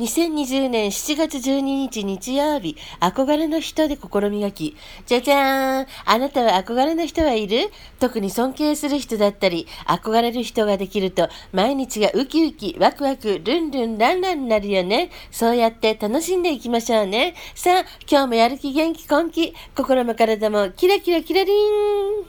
2020年7月12日日曜日、憧れの人で心磨き。じゃじゃーんあなたは憧れの人はいる？特に尊敬する人だったり、憧れる人ができると、毎日がウキウキ、ワクワク、ルンルン、ランランになるよね。そうやって楽しんでいきましょうね。さあ、今日もやる気元気根気、心も体もキラキラキラリン